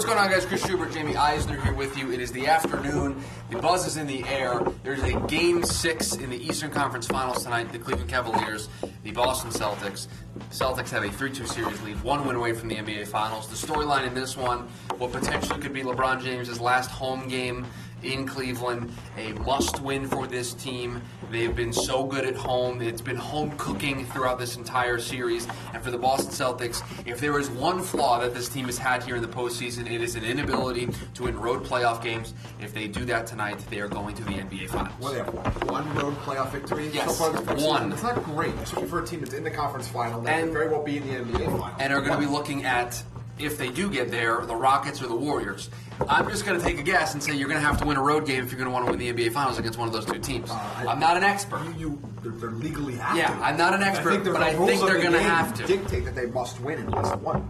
What's going on, guys? Chris Schubert, Jamie Eisner here with you. It is the afternoon. The buzz is in the air. There's a game six in the Eastern Conference Finals tonight. The Cleveland Cavaliers, the Boston Celtics. Celtics have a 3 2 series lead, one win away from the NBA Finals. The storyline in this one, what potentially could be LeBron James' last home game in Cleveland. A must win for this team. They've been so good at home. It's been home cooking throughout this entire series. And for the Boston Celtics, if there is one flaw that this team has had here in the postseason, it is an inability to win road playoff games. If they do that tonight, they are going to the NBA Finals. Well, they have one road playoff victory Yes, so far this one. It's not great, especially for a team that's in the conference final that And- very well be in the NBA final. and are going to be looking at if they do get there, the Rockets or the Warriors. I'm just going to take a guess and say you're going to have to win a road game if you're going to want to win the NBA Finals against one of those two teams. Uh, I- I'm not an expert. You, you they're, they're legally have Yeah, to. I'm not an expert, I think but I think they're the gonna game have to. dictate that they must win in least one.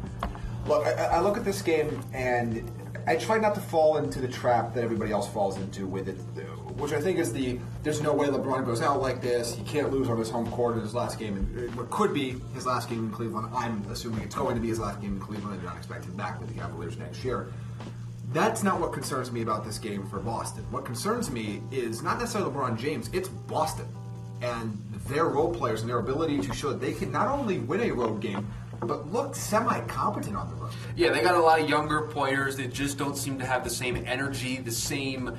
Look, I, I look at this game and I try not to fall into the trap that everybody else falls into with it, which I think is the there's no way LeBron goes out like this. He can't lose on his home court in his last game, in, what could be his last game in Cleveland. I'm assuming it's going to be his last game in Cleveland. I do not expect him back with the Cavaliers next year. That's not what concerns me about this game for Boston. What concerns me is not necessarily LeBron James, it's Boston and their role players and their ability to show that they can not only win a road game, but look semi competent on the road. Yeah, they got a lot of younger players that just don't seem to have the same energy, the same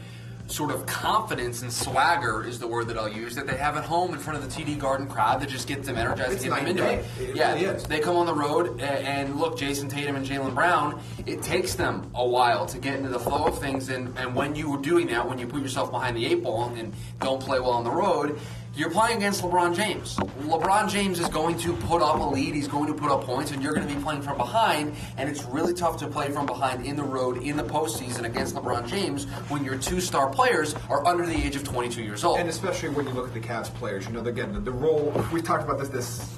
sort of confidence and swagger is the word that I'll use that they have at home in front of the TD Garden crowd that just gets them energized It's and get them into it. It yeah, really they come on the road and look, Jayson Tatum and Jaylen Brown, it takes them a while to get into the flow of things. And, and when you are doing that, when you put yourself behind the eight ball and don't play well on the road, you're playing against LeBron James. LeBron James is going to put up a lead, he's going to put up points, and you're going to be playing from behind. And it's really tough to play from behind in the road in the postseason against LeBron James when your two star players are under the age of 22 years old. And especially when you look at the Cavs players, you know, again, the, the role, we've talked about this, this,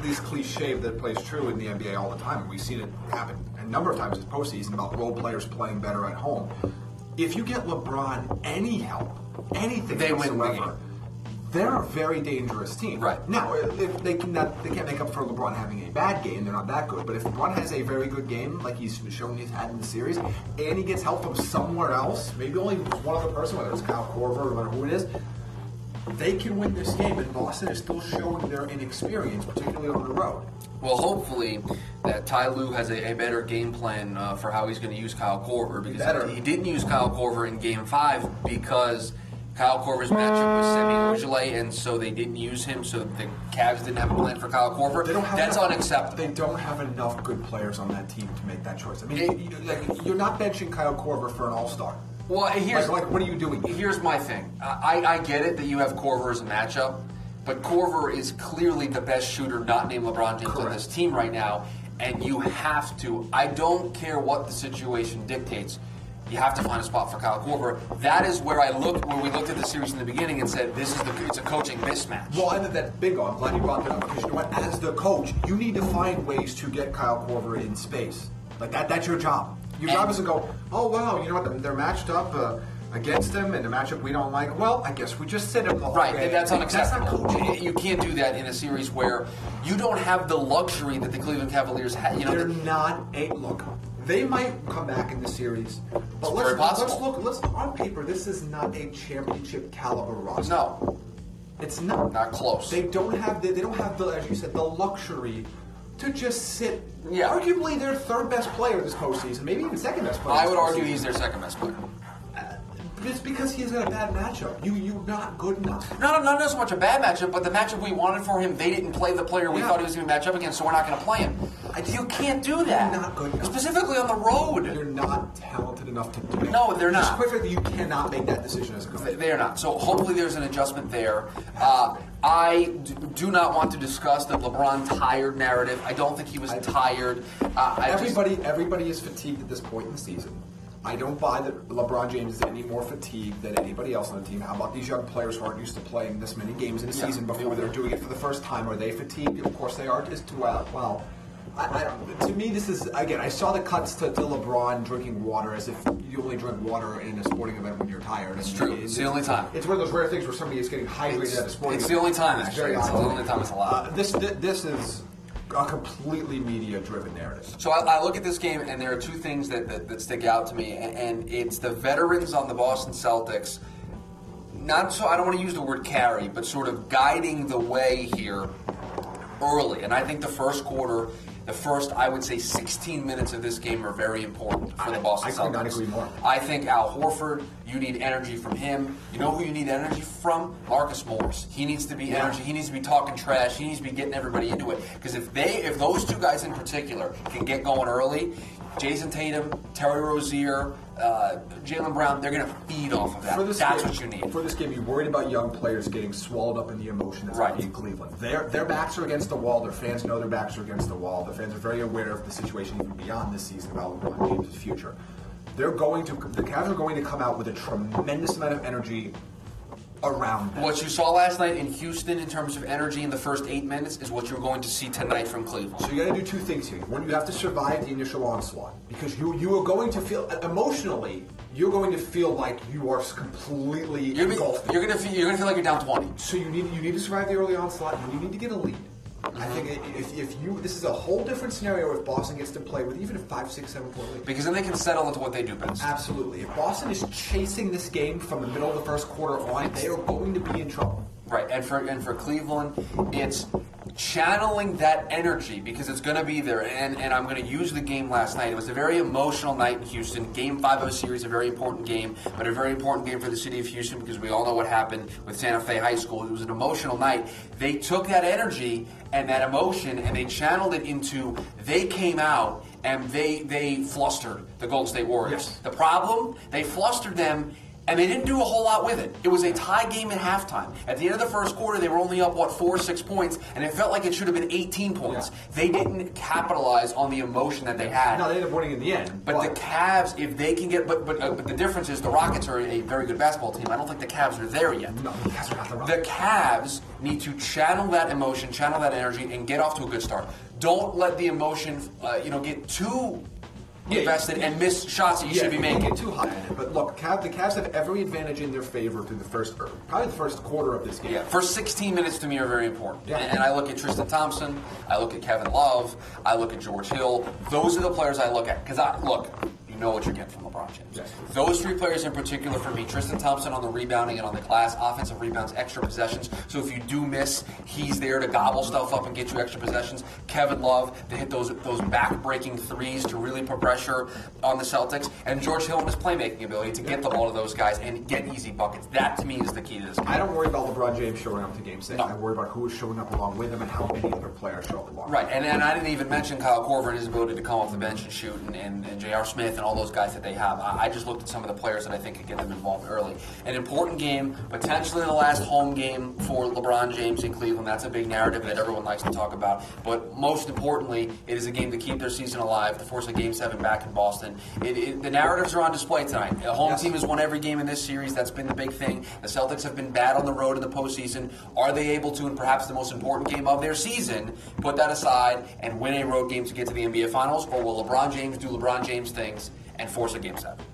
this cliche that plays true in the NBA all the time, and we've seen it happen a number of times this postseason about role players playing better at home. If you get LeBron any help, anything They win the whatsoever, game. They're a very dangerous team. Right. Now, if they can not, they can't make up for LeBron having a bad game. They're not that good. But if LeBron has a very good game, like he's shown he's had in the series, and he gets help from somewhere else, maybe only one other person, whether it's Kyle Korver or no matter who it is, they can win this game. And Boston is still showing their inexperience, particularly on the road. Well, hopefully that Ty Lue has a, a better game plan uh, for how he's going to use Kyle Korver because he didn't use Kyle Korver in Game Five because Kyle Korver's matchup was Semi Ojeleye, and so they didn't use him. So the Cavs didn't have a plan for Kyle Korver. They don't have That's enough, unacceptable. They don't have enough good players on that team to make that choice. I mean, It- you, like, you're not benching Kyle Korver for an All Star. Well, here's Like, like, what are you doing? Here's my thing. I, I get it that you have Korver as a matchup, but Korver is clearly the best shooter not named LeBron James on this team right now, and you have to. I don't care what the situation dictates. You have to find a spot for Kyle Korver. That is where I looked, Where we looked at the series in the beginning and said, "This is the. It's a coaching mismatch." Well, and that's bingo. I'm glad you brought that up because you know what? As the coach, you need to find ways to get Kyle Korver in space. Like that. That's your job. Your And- job is to go. Oh wow, you know what? They're matched up uh, against him in a matchup we don't like. Well, I guess we just sit him. the whole Right, game. that's That's unacceptable. not coaching. You can't do that in a series where you don't have the luxury that the Cleveland Cavaliers had. You know, They're the- not a look. They might come back in the series, but let's, very possible. let's look. Let's on paper. This is not a championship caliber roster. no, It's not. Not close. They don't have the, they don't have the as you said the luxury to just sit. Yeah. Arguably their third best player this postseason, maybe even second best player. I would argue he's their second best player. Uh, it's because he's got a bad matchup. You you not good enough. No, no, not so much a bad matchup, but the matchup we wanted for him, they didn't play the player we Yeah. thought he was going to match up against, so we're not going to play him. You can't do that. You're not good enough. Specifically on the road. You're not talented enough to do it. No, they're not. frankly, you cannot make that decision as a coach. They- They are not. So hopefully there's an adjustment there. Uh, I do not want to discuss the LeBron tired narrative. I don't think he was tired. Uh, I just- Everybody, everybody is fatigued at this point in the season. I don't buy that LeBron James is any more fatigued than anybody else on the team. How about these young players who aren't used to playing this many games in a Yeah. season before they're doing it for the first time? Are they fatigued? Of course they are. As well, well, I, I, to me this is again. I saw the cuts to, to LeBron drinking water as if you only drink water in a sporting event when you're tired. It's true. It's the only time. It's one of those rare things where somebody is getting hydrated It's- at a sporting it's event. the only time, It's actually. very It's odd. the only time it's allowed. Uh, this thi- this is a completely media-driven narrative. So I, I look at this game, and there are two things that, that, that stick out to me, and, and it's the veterans on the Boston Celtics. Not so I don't want to use the word carry, but sort of guiding the way here early. And I think the first quarter, the first I would say 16 minutes of this game are very important for the Boston I Celtics. could not agree more. I think Al Horford, you need energy from him. You know who you need energy from? Marcus Morris. He needs to be Yeah. energy. He needs to be talking trash. He needs to be getting everybody into it. Because if they, if those two guys in particular can get going early, Jayson Tatum, Terry Rozier, uh, Jaylen Brown, they're going to feed off of that. For this That's game, what you need. For this game, you're worried about young players getting swallowed up in the emotion that's Right. in Cleveland. Their their backs are against the wall. Their fans know their backs are against the wall. The fans are very aware of the situation even beyond this season about LeBron James' future. They're going to the Cavs are going to come out with a tremendous amount of energy around them. What you saw last night in Houston in terms of energy in the first eight minutes is what you're going to see tonight from Cleveland. So you got to do two things here. One, you have to survive the initial onslaught because you you are going to feel emotionally. You're going to feel like you are completely You're, engulfed. you're gonna feel, you're gonna feel like you're down 20. So you need you need to survive the early onslaught, and you need to get a lead. I think if, if you this is a whole different scenario if Boston gets to play with even a five, six, seven point lead. Because then they can settle into what they do best. Absolutely. If Boston is chasing this game from the middle of the first quarter on, they are going to be in trouble. Right, and for and for Cleveland, it's channeling that energy because it's going to be there. And and I'm going to use the game last night. It was a very emotional night in Houston. Game five of a series, a very important game, but a very important game for the city of Houston because we all know what happened with Santa Fe High School. It was an emotional night. They took that energy and that emotion and they channeled it into they came out and they they flustered the Golden State Warriors. Yes. The problem, they flustered them and they didn't do a whole lot with it. It was a tie game at halftime. At the end of the first quarter, they were only up, what, four or six points, and it felt like it should have been 18 points. Yeah. They didn't capitalize on the emotion that they had. No, they ended up winning in the end. But the Cavs, if they can get, but but, uh, but the difference is the Rockets are a very good basketball team. I don't think the Cavs are there yet. no, the Cavs are not the The Cavs need to channel that emotion, channel that energy, and get off to a good start. Don't let the emotion, uh, you know, get too invested and miss shots that you should be making. too high. But look, Cav, the Cavs have every advantage in their favor through the first, or probably the first quarter of this game. Yeah, first 16 minutes to me are very important. Yeah. And, and I look at Tristan Thompson, I look at Kevin Love, I look at George Hill. Those are the players I look at. Because I look, know what you're getting from LeBron James. Yes. Those three players in particular for me, Tristan Thompson on the rebounding and on the glass, offensive rebounds, extra possessions. So if you do miss, he's there to gobble stuff up and get you extra possessions. Kevin Love to hit those those back-breaking threes to really put pressure on the Celtics, and George Hill and his playmaking ability to get the ball to those guys and get easy buckets. That to me is the key to this game. I don't worry about LeBron James showing up to Game Six. No. I worry about who is showing up along with him and how many other players show up along. Right, and, and I didn't even mention Kyle Korver and his ability to come off the bench and shoot, and, and, and J.R. Smith and all those guys that they have. I, I just looked at some of the players that I think could get them involved early. An important game, potentially the last home game for LeBron James in Cleveland. That's a big narrative that everyone likes to talk about. But most importantly, it is a game to keep their season alive, to force a Game 7 back in Boston. It, it, the narratives are on display tonight. The home Yes. team has won every game in this series. That's been the big thing. The Celtics have been bad on the road in the postseason. Are they able to, in perhaps the most important game of their season, put that aside and win a road game to get to the NBA Finals, or will LeBron James do LeBron James things and force a game seven?